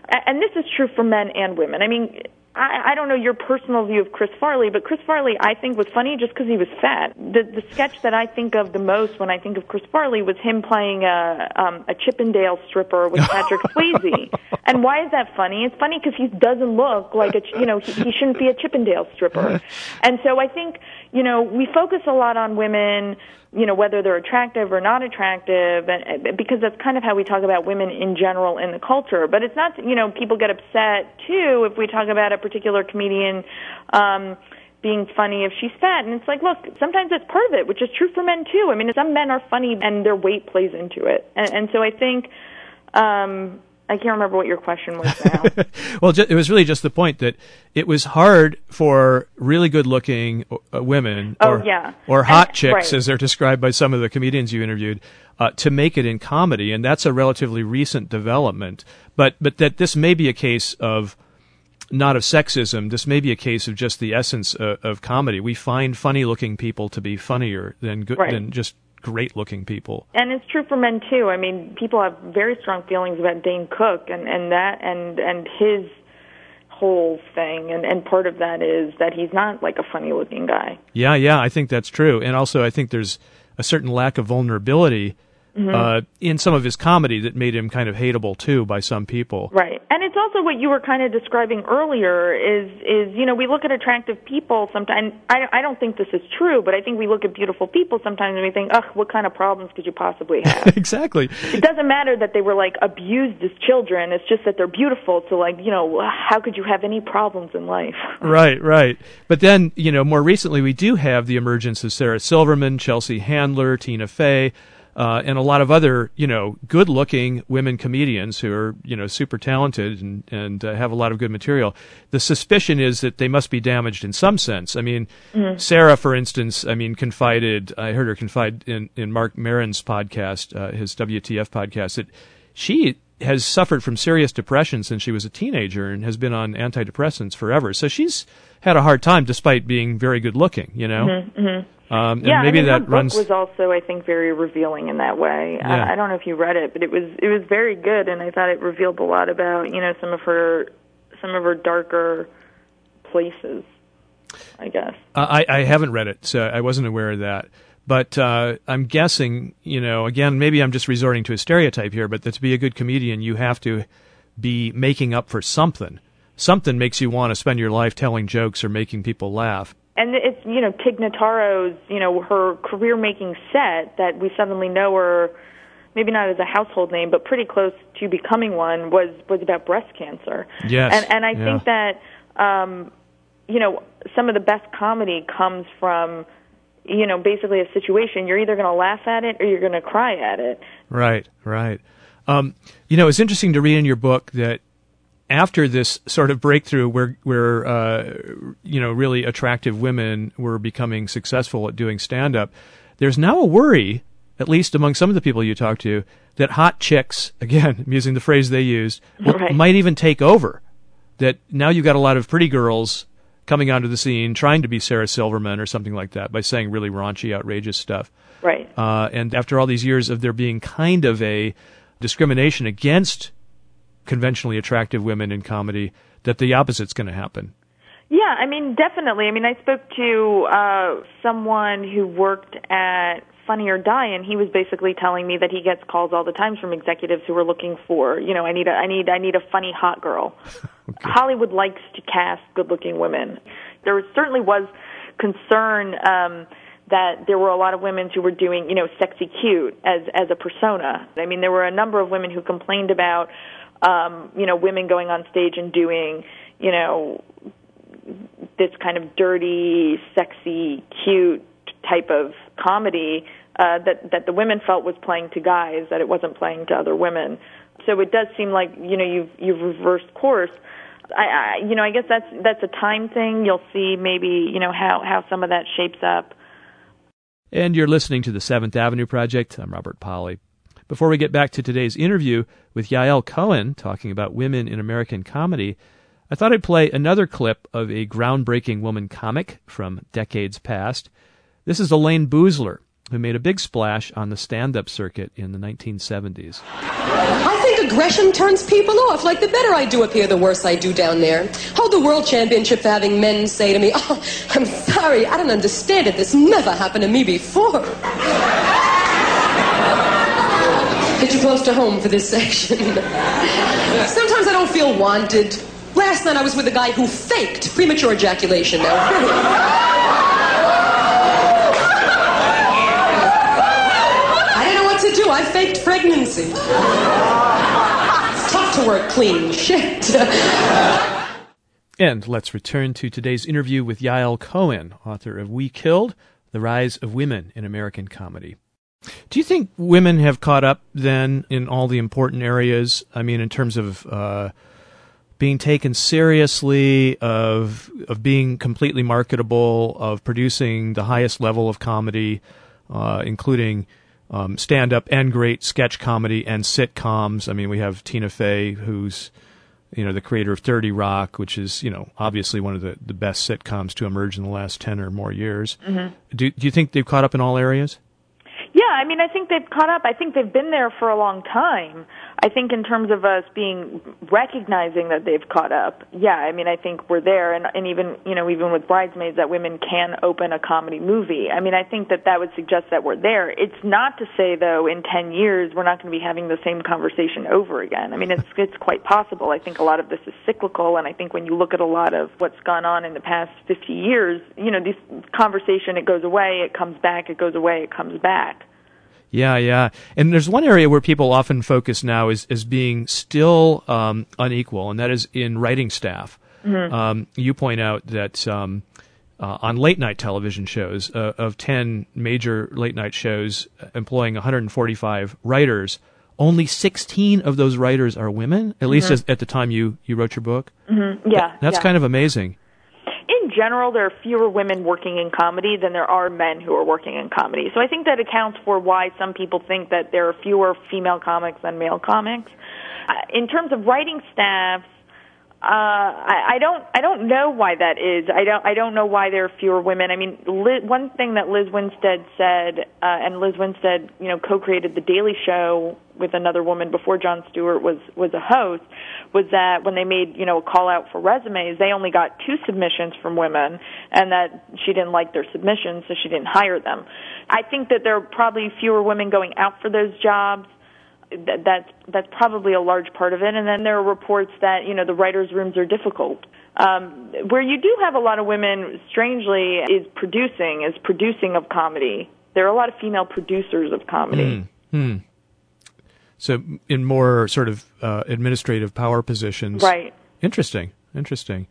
and this is true for men and women. I mean, I, I don't know your personal view of Chris Farley, but Chris Farley I think was funny just because he was fat. The the sketch that I think of the most when I think of Chris Farley was him playing a um, a Chippendale stripper with Patrick Swayze. And why is that funny? It's funny because he doesn't look like a you know he, he shouldn't be a Chippendale stripper. And so I think you know we focus a lot on women you know whether they're attractive or not attractive and because that's kind of how we talk about women in general in the culture but it's not you know people get upset too if we talk about a particular comedian um being funny if she's fat and it's like look sometimes that's part of it which is true for men too i mean some men are funny and their weight plays into it and, and so i think um I can't remember what your question was now. well, it was really just the point that it was hard for really good-looking uh, women, oh, or, yeah. or hot and, chicks, right. as they're described by some of the comedians you interviewed, uh, to make it in comedy, and that's a relatively recent development. But but that this may be a case of not of sexism. This may be a case of just the essence of, of comedy. We find funny-looking people to be funnier than good, right. than just great looking people. And it's true for men too. I mean, people have very strong feelings about Dane Cook and and that and and his whole thing and and part of that is that he's not like a funny looking guy. Yeah, yeah, I think that's true. And also I think there's a certain lack of vulnerability uh, in some of his comedy that made him kind of hateable too by some people. Right. And it's also what you were kind of describing earlier is is you know we look at attractive people sometimes I I don't think this is true but I think we look at beautiful people sometimes and we think ugh what kind of problems could you possibly have exactly. It doesn't matter that they were like abused as children it's just that they're beautiful so like you know how could you have any problems in life Right, right. But then, you know, more recently we do have the emergence of Sarah Silverman, Chelsea Handler, Tina Fey, uh, and a lot of other, you know, good-looking women comedians who are, you know, super talented and and uh, have a lot of good material. The suspicion is that they must be damaged in some sense. I mean, Sarah, for instance, I mean, confided. I heard her confide in in Marc Maron's podcast, uh, his WTF podcast, that she has suffered from serious depression since she was a teenager and has been on antidepressants forever. So she's had a hard time despite being very good looking, you know. Um, and yeah, maybe I mean, that runs. book was also, I think, very revealing in that way. Yeah. Uh, I don't know if you read it, but it was it was very good, and I thought it revealed a lot about you know some of her some of her darker places. I guess. I, I haven't read it, so I wasn't aware of that. But uh, I'm guessing, you know, again, maybe I'm just resorting to a stereotype here, but that to be a good comedian, you have to be making up for something. Something makes you want to spend your life telling jokes or making people laugh. And it's you know Tig Notaro's you know her career making set that we suddenly know her maybe not as a household name but pretty close to becoming one was was about breast cancer. Yes, And and I yeah. think that um you know some of the best comedy comes from you know basically a situation you're either going to laugh at it or you're going to cry at it. Right, right. Um, you know, it's interesting to read in your book that after this sort of breakthrough where where uh, you know really attractive women were becoming successful at doing stand up, there's now a worry, at least among some of the people you talk to, that hot chicks, again, I'm using the phrase they used, Right. might even take over. That now you've got a lot of pretty girls coming onto the scene trying to be Sarah Silverman or something like that by saying really raunchy, outrageous stuff. Right. Uh, and after all these years of there being kind of a discrimination against conventionally attractive women in comedy, that the opposite's going to happen. Yeah, I mean, definitely. I mean, I spoke to uh, someone who worked at Funny or Die, and he was basically telling me that he gets calls all the time from executives who are looking for, you know, I need a, I need, I need a funny hot girl. Hollywood likes to cast good-looking women. There certainly was concern um, that there were a lot of women who were doing, you know, sexy cute as as a persona. I mean, there were a number of women who complained about, um, you know, women going on stage and doing, you know, this kind of dirty, sexy, cute type of comedy uh, that that the women felt was playing to guys, that it wasn't playing to other women. So it does seem like you know you've you've reversed course. I, I you know I guess that's that's a time thing. You'll see maybe you know how how some of that shapes up. And you're listening to the Seventh Avenue Project. I'm Robert Pollie. Before we get back to today's interview with Yael Kohen talking about women in American comedy, I thought I'd play another clip of a groundbreaking woman comic from decades past. This is Elaine Boosler, who made a big splash on the stand up circuit in the 1970s. I think aggression turns people off. Like the better I do up here, the worse I do down there. Hold the world championship for having men say to me, "Oh, I'm sorry, I don't understand it. This never happened to me before." Get you close to home for this section. Sometimes I don't feel wanted. Last night I was with a guy who faked premature ejaculation. Now. I didn't know what to do. I faked pregnancy. It's tough to work clean. Shit. And let's return to today's interview with Yael Kohen, author of We Killed The Rise of Women in American Comedy. Do you think women have caught up then in all the important areas? I mean, in terms of uh, being taken seriously, of of being completely marketable, of producing the highest level of comedy, uh, including um, stand up and great sketch comedy and sitcoms. I mean, we have Tina Fey, who's you know the creator of 30 Rock, which is you know obviously one of the, the best sitcoms to emerge in the last 10 or more years. Do, do you think they've caught up in all areas? Yeah, I mean, I think they've caught up. I think they've been there for a long time. I think in terms of us being recognizing that they've caught up, yeah, I mean, I think we're there, and and even you know even with bridesmaids, that women can open a comedy movie. I mean, I think that that would suggest that we're there. It's not to say though, in ten years we're not going to be having the same conversation over again. I mean, it's it's quite possible. I think a lot of this is cyclical, and I think when you look at a lot of what's gone on in the past 50 years, you know, this conversation it goes away, it comes back, it goes away, it comes back. Yeah, yeah. And there's one area where people often focus now is, as being still um, unequal, and that is in writing staff. Mm-hmm. Um, you point out that um, uh, on late night television shows, uh, of 10 major late night shows uh, employing 145 writers, only 16 of those writers are women, at least as, at the time you, you wrote your book. Mm-hmm. Yeah, That's yeah. kind of amazing. General, there are fewer women working in comedy than there are men who are working in comedy. So I think that accounts for why some people think that there are fewer female comics than male comics. Uh, in terms of writing staffs, uh, I, I don't I don't know why that is. I don't I don't know why there are fewer women. I mean, Liz, one thing that Liz Winstead said, uh, and Liz Winstead, you know, co-created the Daily Show with another woman before Jon Stewart was was a host, was that when they made you know a call out for resumes, they only got two submissions from women, and that she didn't like their submissions, so she didn't hire them. I think that there are probably fewer women going out for those jobs that that's that's probably a large part of it. And then there are reports that you know the writers' rooms are difficult. Um, where you do have a lot of women, strangely, is producing is producing of comedy. There are a lot of female producers of comedy. Hmm. So in more sort of uh, administrative power positions. Right. Interesting. Interesting.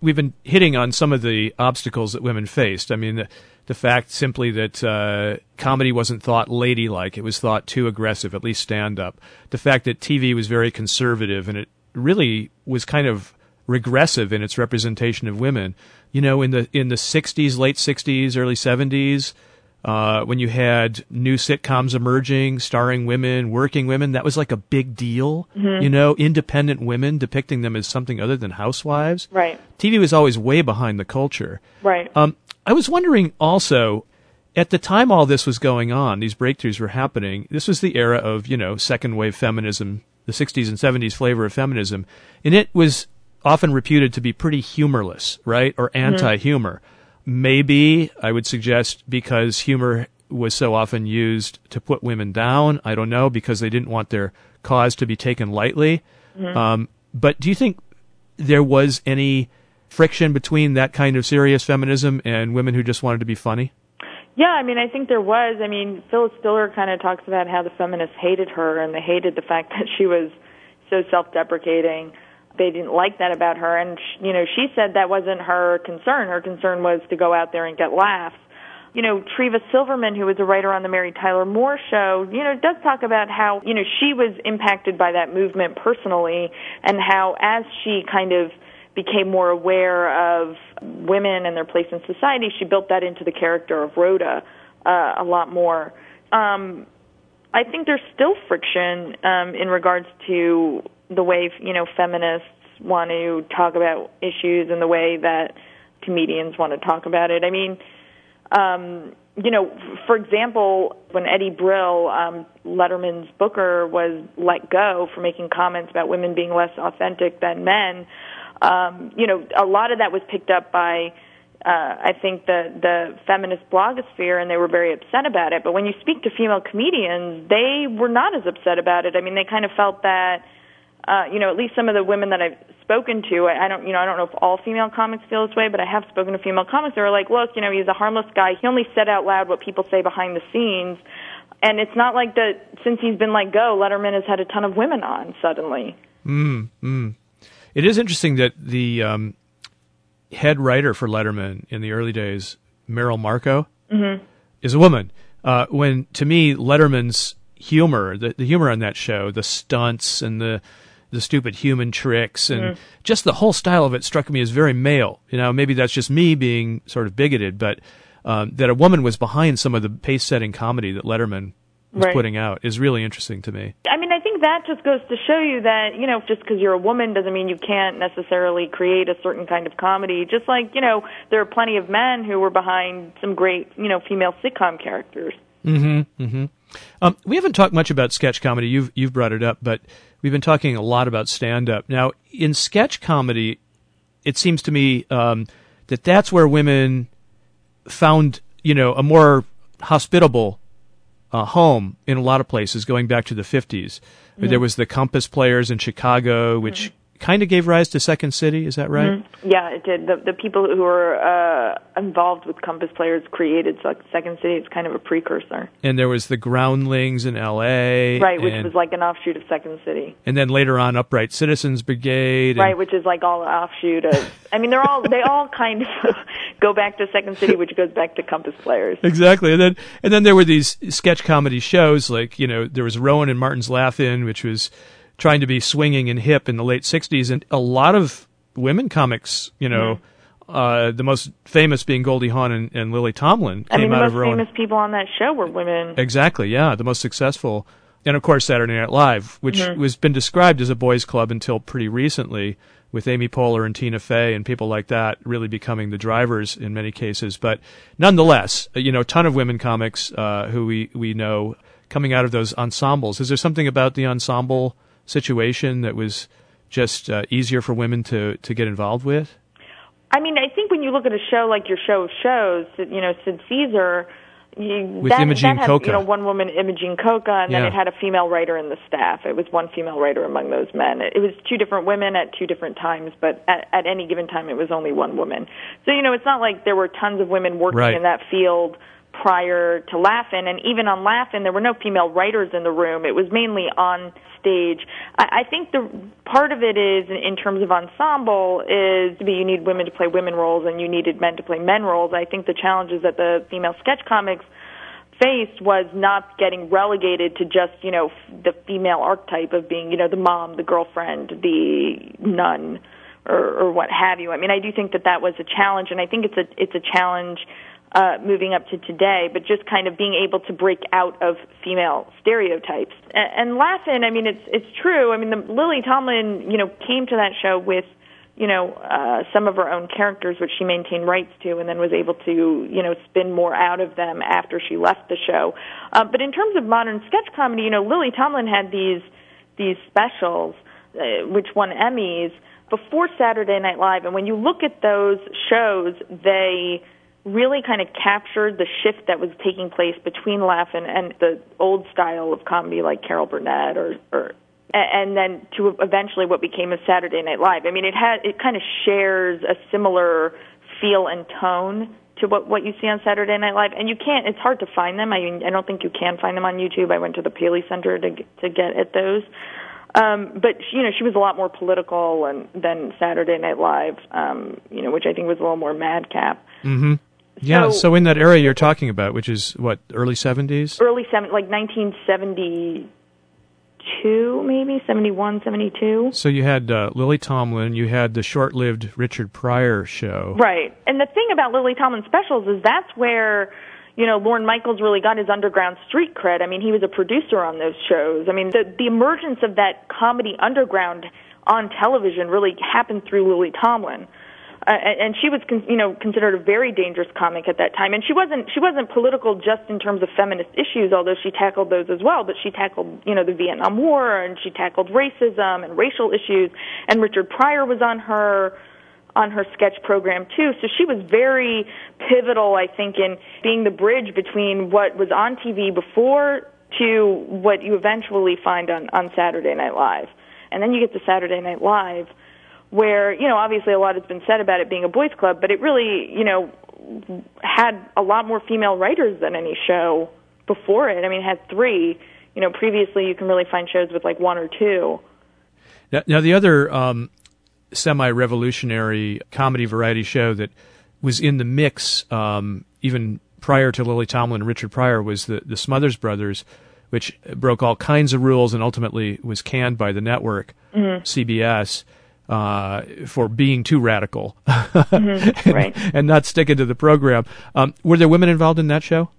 We've been hitting on some of the obstacles that women faced. I mean, the, the fact simply that uh, comedy wasn't thought ladylike, it was thought too aggressive, at least stand up. The fact that TV was very conservative and it really was kind of regressive in its representation of women. You know, in the in the 60s, late 60s, early 70s, uh, when you had new sitcoms emerging starring women, working women, that was like a big deal. You know, independent women depicting them as something other than housewives. Right. TV was always way behind the culture. Right. Um, I was wondering also, at the time all this was going on, these breakthroughs were happening. This was the era of you know second wave feminism, the '60s and '70s flavor of feminism, and it was often reputed to be pretty humorless, right, or anti-humor. Maybe I would suggest because humor was so often used to put women down. I don't know because they didn't want their cause to be taken lightly. Um, but do you think there was any friction between that kind of serious feminism and women who just wanted to be funny? Yeah, I mean, I think there was. I mean, Phyllis Diller kind of talks about how the feminists hated her and they hated the fact that she was so self-deprecating. They didn't like that about her, and sh- you know, she said that wasn't her concern. Her concern was to go out there and get laughs. You know, Treva Silverman, who was a writer on the Mary Tyler Moore show, you know, does talk about how you know she was impacted by that movement personally, and how as she kind of became more aware of women and their place in society, she built that into the character of Rhoda uh, a lot more. Um, I think there's still friction um, in regards to the way you know feminists want to talk about issues and the way that comedians want to talk about it. I mean, um, you know, for example, when Eddie Brill, um, Letterman's booker, was let go for making comments about women being less authentic than men, um, you know, a lot of that was picked up by, uh, I think, the the feminist blogosphere, and they were very upset about it. But when you speak to female comedians, they were not as upset about it. I mean, they kind of felt that, uh, you know, at least some of the women that I've spoken to, I, I don't, you know, I don't know if all female comics feel this way, but I have spoken to female comics that are like, look, you know, he's a harmless guy. He only said out loud what people say behind the scenes. And it's not like that since he's been let go, Letterman has had a ton of women on suddenly. It is interesting that the um, head writer for Letterman in the early days, Merrill Markoe, is a woman. Uh, when to me, Letterman's humor, the, the humor on that show, the stunts and the the stupid human tricks and just the whole style of it struck me as very male. You know, maybe that's just me being sort of bigoted, but um, that a woman was behind some of the pace setting comedy that Letterman was Right. putting out is really interesting to me. I mean, I think that just goes to show you that, you know, just because you're a woman doesn't mean you can't necessarily create a certain kind of comedy. Just like, you know, there are plenty of men who were behind some great, you know, female sitcom characters. Mm-hmm. Mm-hmm. Um, we haven't talked much about sketch comedy. You've you've brought it up, but we've been talking a lot about stand up. Now, in sketch comedy, it seems to me um, that that's where women found you know a more hospitable uh, home in a lot of places, going back to the 50s. There was the Compass Players in Chicago, which kind of gave rise to Second City. Is that right? Yeah, it did. The the people who were uh, involved with Compass Players created Sec- Second City. It's kind of a precursor, And there was the Groundlings in L.A. right? Which and, was like an offshoot of Second City, and then later on, Upright Citizens Brigade. and- right? Which is like all offshoot of. I mean, they're all they all kind of go back to Second City, which goes back to Compass Players. Exactly, and then and then there were these sketch comedy shows like you know there was Rowan and Martin's Laugh-In, which was trying to be swinging and hip in the late '60s, and a lot of women comics, you know, uh, the most famous being Goldie Hawn and, and Lily Tomlin I mean, the most famous people on that show were women. Exactly, yeah, the most successful, and of course Saturday Night Live, which Mm-hmm. was been described as a boys' club until pretty recently, with Amy Poehler and Tina Fey and people like that really becoming the drivers in many cases. But nonetheless, uh, you know, a ton of women comics uh, who we we know coming out of those ensembles. Is there something about the ensemble situation that was just uh, easier for women to to get involved with? I mean, I think when you look at a show like your show of shows, you know, Sid Caesar, you, With that, Imogene that had, Coca. you know, one woman, Imogene Coca, and then it had a female writer in the staff. It was one female writer among those men. It, it was two different women at two different times, but at, at any given time, it was only one woman. So, you know, it's not like there were tons of women working Right. in that field prior to Laugh-In, and even on Laugh-In, there were no female writers in the room. It was mainly on stage. I, I think the part of it is, in, terms of ensemble, is you need women to play women roles and you needed men to play men roles. I think the challenges that the female sketch comics faced was not getting relegated to just you know the female archetype of being you know the mom, the girlfriend, the nun, or, or what have you. I mean, I do think that that was a challenge, and I think it's a it's a challenge uh, moving up to today. But just kind of being able to break out of female stereotypes and, and Laugh-In. I mean, it's it's true. I mean, the, Lily Tomlin, you know, came to that show with you know, uh, some of her own characters, which she maintained rights to, and then was able to, you know, spin more out of them after she left the show. Uh, but in terms of modern sketch comedy, you know, Lily Tomlin had these these specials, uh, which won Emmys before Saturday Night Live, and when you look at those shows, they really kind of captured the shift that was taking place between Laugh-In and the old style of comedy like Carol Burnett or, or and then to eventually what became a Saturday Night Live. I mean, it had it kind of shares a similar feel and tone to what what you see on Saturday Night Live, and you can't. It's hard to find them. I mean, I don't think you can find them on YouTube. I went to the Paley Center to to get at those. Um, but you know, she was a lot more political and, than Saturday Night Live. Um, you know, which I think was a little more madcap. Yeah, So- so in that area you're talking about, which is what early '70s. Early seven, like 1972, maybe 71, 72. So you had uh, Lily Tomlin, you had the short-lived Richard Pryor show. Right. And the thing about Lily Tomlin specials is that's where, you know, Lorne Michaels really got his underground street cred. I mean, he was a producer on those shows. I mean, the the emergence of that comedy underground on television really happened through Lily Tomlin. Uh, and she was, con- you know, considered a very dangerous comic at that time. And she wasn't, she wasn't political just in terms of feminist issues, although she tackled those as well. But she tackled, you know, the Vietnam War and she tackled racism and racial issues. And Richard Pryor was on her on her sketch program too. So she was very pivotal, I think, in being the bridge between what was on TV before to what you eventually find on, on Saturday Night Live. And then you get to Saturday Night Live, where, you know, obviously a lot has been said about it being a boys' club, but it really, you know, had a lot more female writers than any show before it. I mean, it had three. You know, previously you can really find shows with like one or two. Now, now the other um, semi-revolutionary comedy variety show that was in the mix um, even prior to Lily Tomlin and Richard Pryor was the the Smothers Brothers, which broke all kinds of rules and ultimately was canned by the network CBS uh, for being too radical Right. and not sticking to the program. Um, were there women involved in that show?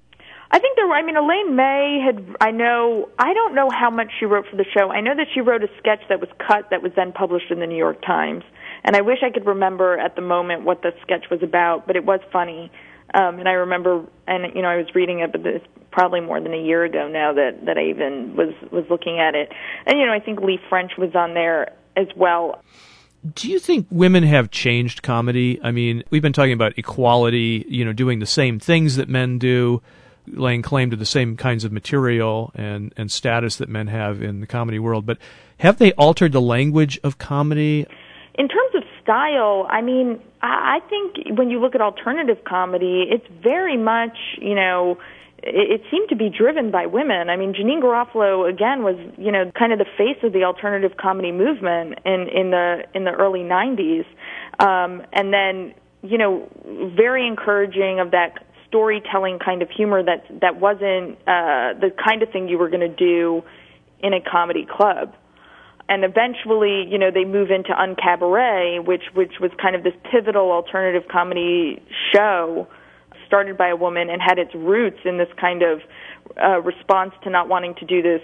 I think there were. I mean, Elaine May had. I know. I don't know how much she wrote for the show. I know that she wrote a sketch that was cut that was then published in the New York Times. And I wish I could remember at the moment what the sketch was about, but it was funny. Um, and I remember, and you know, I was reading it, but it's probably more than a year ago now that that I even was was looking at it. And you know, I think Leigh French was on there as well. Do you think women have changed comedy? I mean, we've been talking about equality, you know, doing the same things that men do, laying claim to the same kinds of material and, and status that men have in the comedy world. But have they altered the language of comedy? In terms of style, I mean, I I think when you look at alternative comedy, it's very much, you know, it, seemed to be driven by women. I mean, Janeane Garofalo again was, you know, kind of the face of the alternative comedy movement in in the in the early '90s, um, and then, you know, very encouraging of that storytelling kind of humor that that wasn't uh, the kind of thing you were going to do in a comedy club. And eventually, you know, they move into Uncabaret, which which was kind of this pivotal alternative comedy show started by a woman and had its roots in this kind of uh, response to not wanting to do this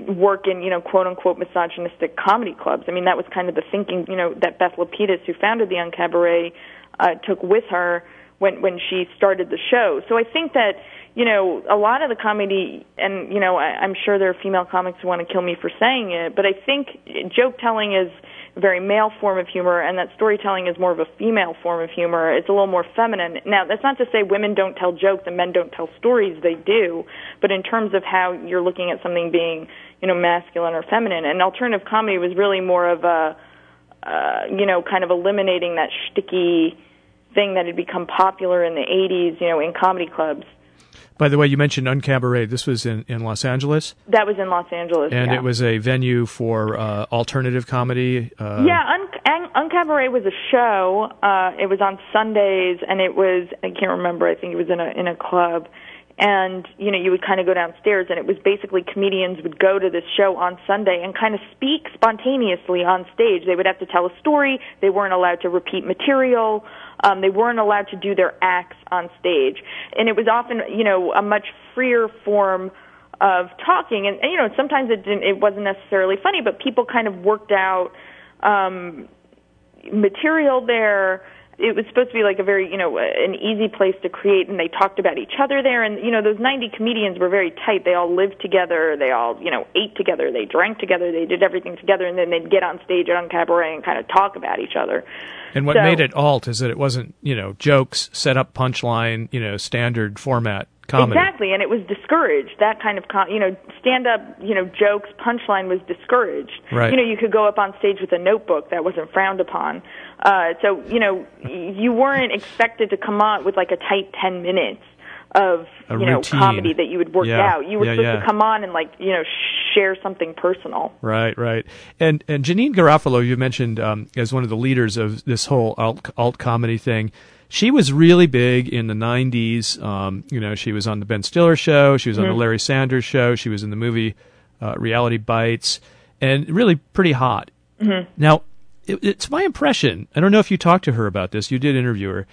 work in, you know, quote unquote misogynistic comedy clubs. I mean, that was kind of the thinking, you know, that Beth Lapides, who founded the Uncabaret, uh, took with her when when she started the show. So I think that you know, a lot of the comedy, and you know, I, I'm sure there are female comics who want to kill me for saying it, but I think joke telling is very male form of humor, and that storytelling is more of a female form of humor. It's a little more feminine. Now, that's not to say women don't tell jokes and men don't tell stories; they do. But in terms of how you're looking at something being, you know, masculine or feminine, and alternative comedy was really more of a, uh, you know, kind of eliminating that shticky thing that had become popular in the 80s, you know, in comedy clubs. By the way, you mentioned Uncabaret. This was in, in Los Angeles, That was in Los Angeles. and yeah. it was a venue for uh, alternative comedy. Uh, yeah, Un- Un- Uncabaret was a show. Uh, it was on Sundays, and it was I can't remember. I think it was in a in a club, and you know you would kind of go downstairs, and it was basically comedians would go to this show on Sunday and kind of speak spontaneously on stage. They would have to tell a story. They weren't allowed to repeat material. Um, they weren't allowed to do their acts on stage, and it was often you know a much freer form of talking and, and you know sometimes it didn't it wasn't necessarily funny but people kind of worked out um material there it was supposed to be like a very you know an easy place to create and they talked about each other there and you know those 90 comedians were very tight. They all lived together. They all you know ate together. They drank together. They did everything together and then they'd get on stage Uncabaret and kind of talk about each other. And what So- made it alt is that it wasn't, you know, jokes, set up punchline, you know, standard format comedy. Exactly, and it was discouraged. That kind of, com- you know, stand-up, you know, jokes, punchline was discouraged. Right. You know, you could go up on stage with a notebook that wasn't frowned upon. Uh, so, you know, you weren't expected to come on with like a tight ten minutes of A you know routine. comedy that you would work Yeah. out. You were Yeah, supposed yeah. to come on and like you know share something personal. Right, right. And and Janeane Garofalo, you mentioned um, as one of the leaders of this whole alt, alt comedy thing. She was really big in the '90s. Um, you know, she was on the Ben Stiller show. She was on the Larry Sanders show. She was in the movie uh, Reality Bites, and really pretty hot. Now, it, it's my impression. I don't know if you talked to her about this. You did interview her.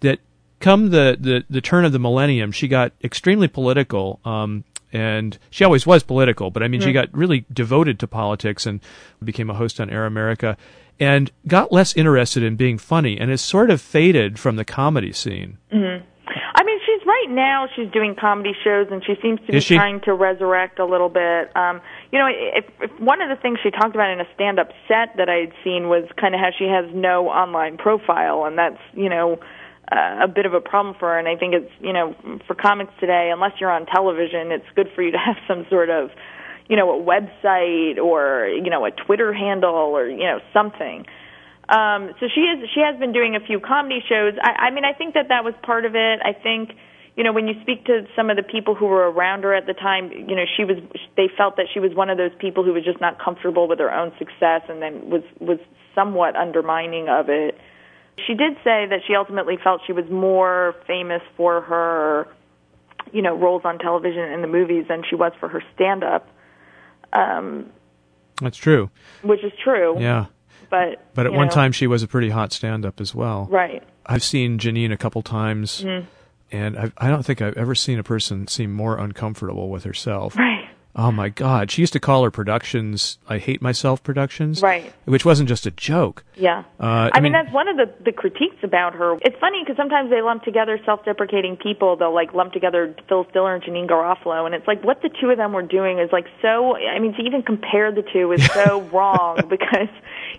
That come the, the, the turn of the millennium, she got extremely political. Um, and she always was political, but I mean, she got really devoted to politics and became a host on Air America and got less interested in being funny and has sort of faded from the comedy scene. I mean, she's right now. She's doing comedy shows, and she seems to be trying to resurrect a little bit. Um, you know, if, if one of the things she talked about in a stand-up set that I had seen was kind of how she has no online profile, and that's you know uh, a bit of a problem for her. And I think it's you know for comics today, unless you're on television, it's good for you to have some sort of you know a website or you know a Twitter handle or you know something. Um, so she is she has been doing a few comedy shows. I, I mean, I think that that was part of it. I think you know when you speak to some of the people who were around her at the time, you know she was they felt that she was one of those people who was just not comfortable with her own success and then was was somewhat undermining of it. She did say that she ultimately felt she was more famous for her you know roles on television and the movies than she was for her stand up. Um, That's true. which is true. Yeah. But But at one know, time, she was a pretty hot stand up as well. right? I've seen Janeane a couple times, Mm-hmm. and I've, I don't think I've ever seen a person seem more uncomfortable with herself. Right. Oh my God! She used to call her productions "I Hate Myself" productions, Right. Which wasn't just a joke. Yeah. Uh, I, mean, that's one of the, the critiques about her. It's funny because sometimes they lump together self-deprecating people. They'll like lump together Phyllis Diller and Janeane Garofalo, and it's like what the two of them were doing is like so. I mean, to even compare the two is so wrong because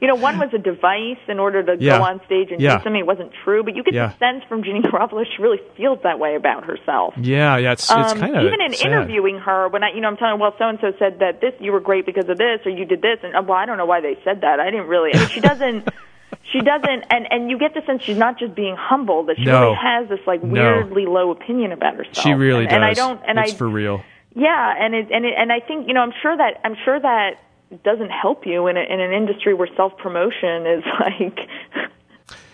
you know one was a device in order to Yeah. go on stage and Yeah. do something that wasn't true, but you get Yeah. the sense from Janeane Garofalo she really feels that way about herself. Yeah, yeah. It's it's Um, kind of even in interviewing her when I you know I'm telling her well so and so said that this you were great because of this or you did this and uh, well I don't know why they said that I didn't really I mean she doesn't she doesn't and and you get the sense she's not just being humble that she No. really has this like No. weirdly low opinion about herself She really and, does. and I don't and it's I for real. yeah and it and it and I think you know I'm sure that I'm sure that doesn't help you in a, in an industry where self promotion is like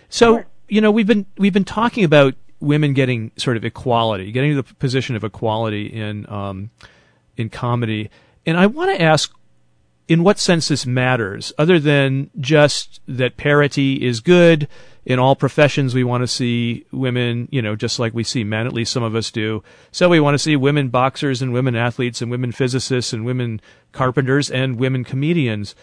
So you know we've been we've been talking about women getting sort of equality, getting to the position of equality in um, in comedy, and I want to ask, in what sense this matters, other than just that parity is good in all professions. We want to see women, you know, just like we see men. At least some of us do. So we want to see women boxers and women athletes and women physicists and women carpenters and women comedians.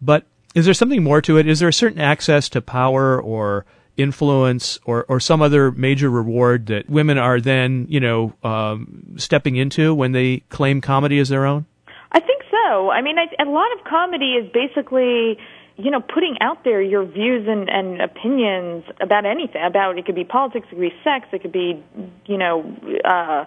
But is there something more to it? Is there a certain access to power or influence or, or some other major reward that women are then, you know, um, stepping into when they claim comedy as their own? I think so. I mean, I, a lot of comedy is basically, you know, putting out there your views and, and opinions about anything. About it could be politics, it could be sex, it could be, you know, uh,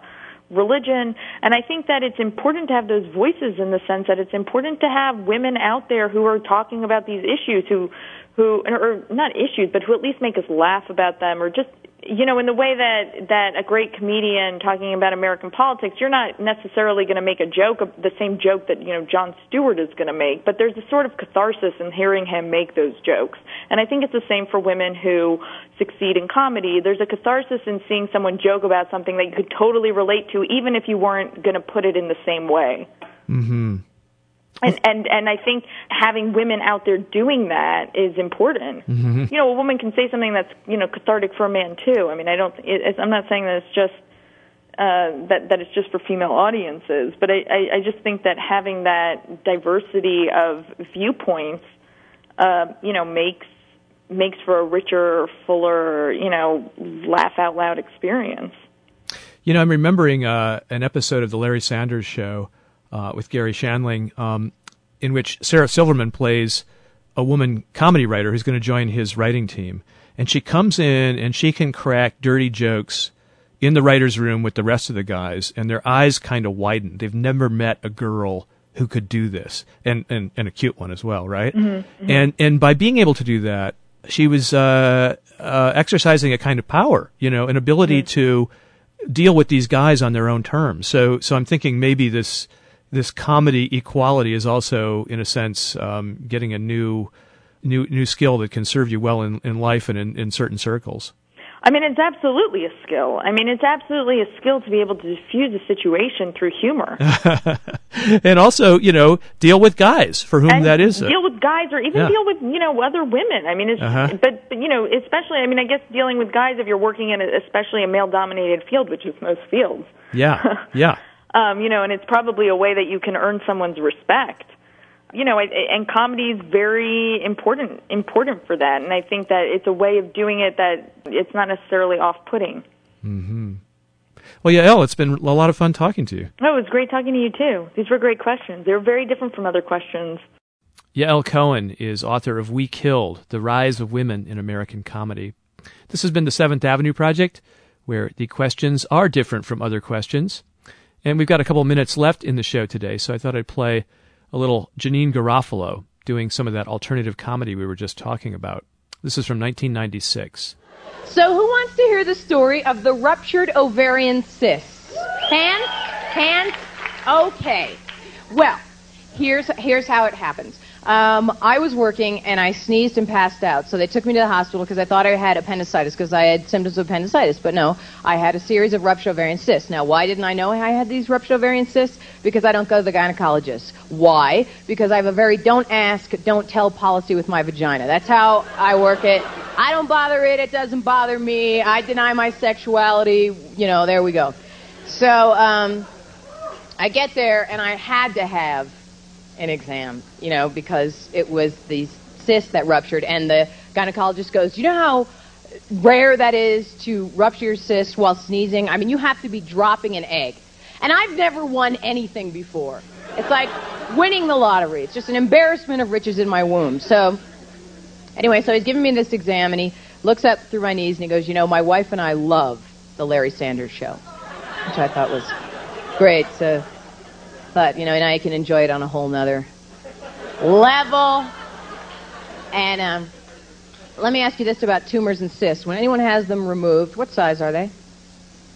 religion. And I think that it's important to have those voices in the sense that it's important to have women out there who are talking about these issues, who, who, or not issues, but who at least make us laugh about them, or just you know, in the way that that a great comedian talking about American politics, you're not necessarily going to make a joke, the same joke that you know Jon Stewart is going to make, but there's a sort of catharsis in hearing him make those jokes. And I think it's the same for women who succeed in comedy. There's a catharsis in seeing someone joke about something that you could totally relate to, even if you weren't going to put it in the same way. Mm-hmm. And, and and I think having women out there doing that is important. Mm-hmm. You know, a woman can say something that's you know cathartic for a man too. I mean, I don't. It, I'm not saying that it's just uh, that that it's just for female audiences, but I, I I just think that having that diversity of viewpoints, uh, you know, makes makes for a richer, fuller, you know, laugh out loud experience. You know, I'm remembering uh, an episode of the Larry Sanders Show uh, with Garry Shandling, um, in which Sarah Silverman plays a woman comedy writer who's going to join his writing team, and she comes in and she can crack dirty jokes in the writers' room with the rest of the guys, and their eyes kind of widen. They've never met a girl who could do this, and and, and a cute one as well, right? Mm-hmm, And and by being able to do that, she was uh, uh, exercising a kind of power, you know, an ability to deal with these guys on their own terms. So so I'm thinking maybe this this comedy equality is also in a sense um, getting a new new new skill that can serve you well in, in life and in, in certain circles. I mean, it's absolutely a skill. I mean, it's absolutely a skill to be able to diffuse a situation through humor. and also, you know, deal with guys for whom and that is. a- deal with guys or even Yeah. deal with you know other women. I mean, it's Uh-huh. but, but you know especially I mean I guess dealing with guys if you're working in a, especially a male dominated field, which is most fields. yeah, yeah. Um, you know, and it's probably a way that you can earn someone's respect. You know, I- and comedy is very important important for that, and I think that it's a way of doing it that it's not necessarily off putting. hmm Well, yeah, Elle, it's been a lot of fun talking to you. Oh, it was great talking to you too. These were great questions. They were very different from other questions. Yael Kohen is author of We Killed The Rise of Women in American Comedy. This has been the Seventh Avenue Project, where the questions are different from other questions. And we've got a couple minutes left in the show today, so I thought I'd play a little Janeane Garofalo doing some of that alternative comedy we were just talking about. This is from 1996. So, who wants to hear the story of the ruptured ovarian cyst? Hands? Hands? Okay. Well, here's here's how it happens. Um, I was working and I sneezed and passed out, so they took me to the hospital because I thought I had appendicitis because I had symptoms of appendicitis, but no, I had a series of ruptured ovarian cysts. Now, why didn't I know I had these ruptured ovarian cysts? Because I don't go to the gynecologist. Why? Because I have a very don't ask, don't tell policy with my vagina. That's how I work it. I don't bother it. It doesn't bother me. I deny my sexuality. You know, there we go. So, um, I get there and I had to have an exam, you know, because it was the cyst that ruptured, and the gynecologist goes, "You know how rare that is to rupture your cyst while sneezing? I mean, you have to be dropping an egg." And I've never won anything before. It's like winning the lottery. It's just an embarrassment of riches in my womb. So, anyway, so he's giving me this exam, and he looks up through my knees and he goes, "You know, my wife and I love the Larry Sanders Show," which I thought was great. So, but you know, now you can enjoy it on a whole nother level. And um, let me ask you this about tumors and cysts. When anyone has them removed, what size are they?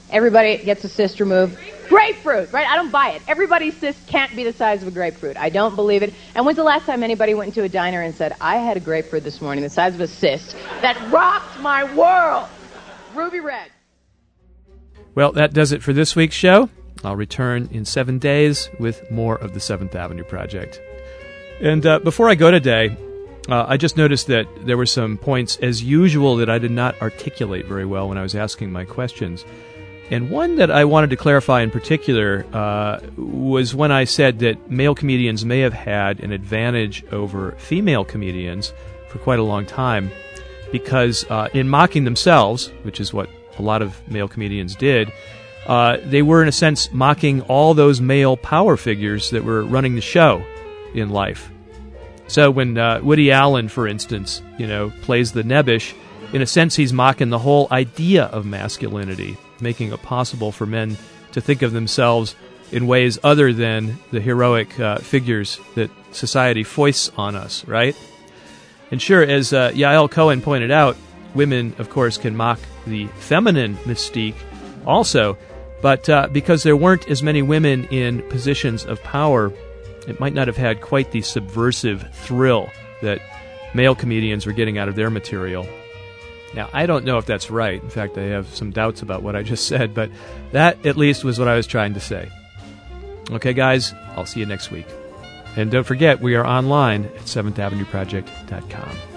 Everybody gets a cyst removed. Grapefruit, right? I don't buy it. Everybody's cyst can't be the size of a grapefruit. I don't believe it. And when's the last time anybody went into a diner and said, I had a grapefruit this morning the size of a cyst that rocked my world? Ruby Red. Well, that does it for this week's show. I'll return in seven days with more of the Seventh Avenue Project. And uh, before I go today, uh, I just noticed that there were some points, as usual, that I did not articulate very well when I was asking my questions. And one that I wanted to clarify in particular uh, was when I said that male comedians may have had an advantage over female comedians for quite a long time because uh, in mocking themselves, which is what a lot of male comedians did, uh, they were in a sense mocking all those male power figures that were running the show in life. So when uh, Woody Allen, for instance, you know, plays the nebbish, in a sense he's mocking the whole idea of masculinity, making it possible for men to think of themselves in ways other than the heroic uh, figures that society foists on us, right? And sure, as uh, Yael Kohen pointed out, women, of course, can mock the feminine mystique also, but uh, because there weren't as many women in positions of power, it might not have had quite the subversive thrill that male comedians were getting out of their material. Now, I don't know if that's right. In fact, I have some doubts about what I just said, but that at least was what I was trying to say. Okay, guys, I'll see you next week. And don't forget, we are online at 7thavenueproject.com. Thank you.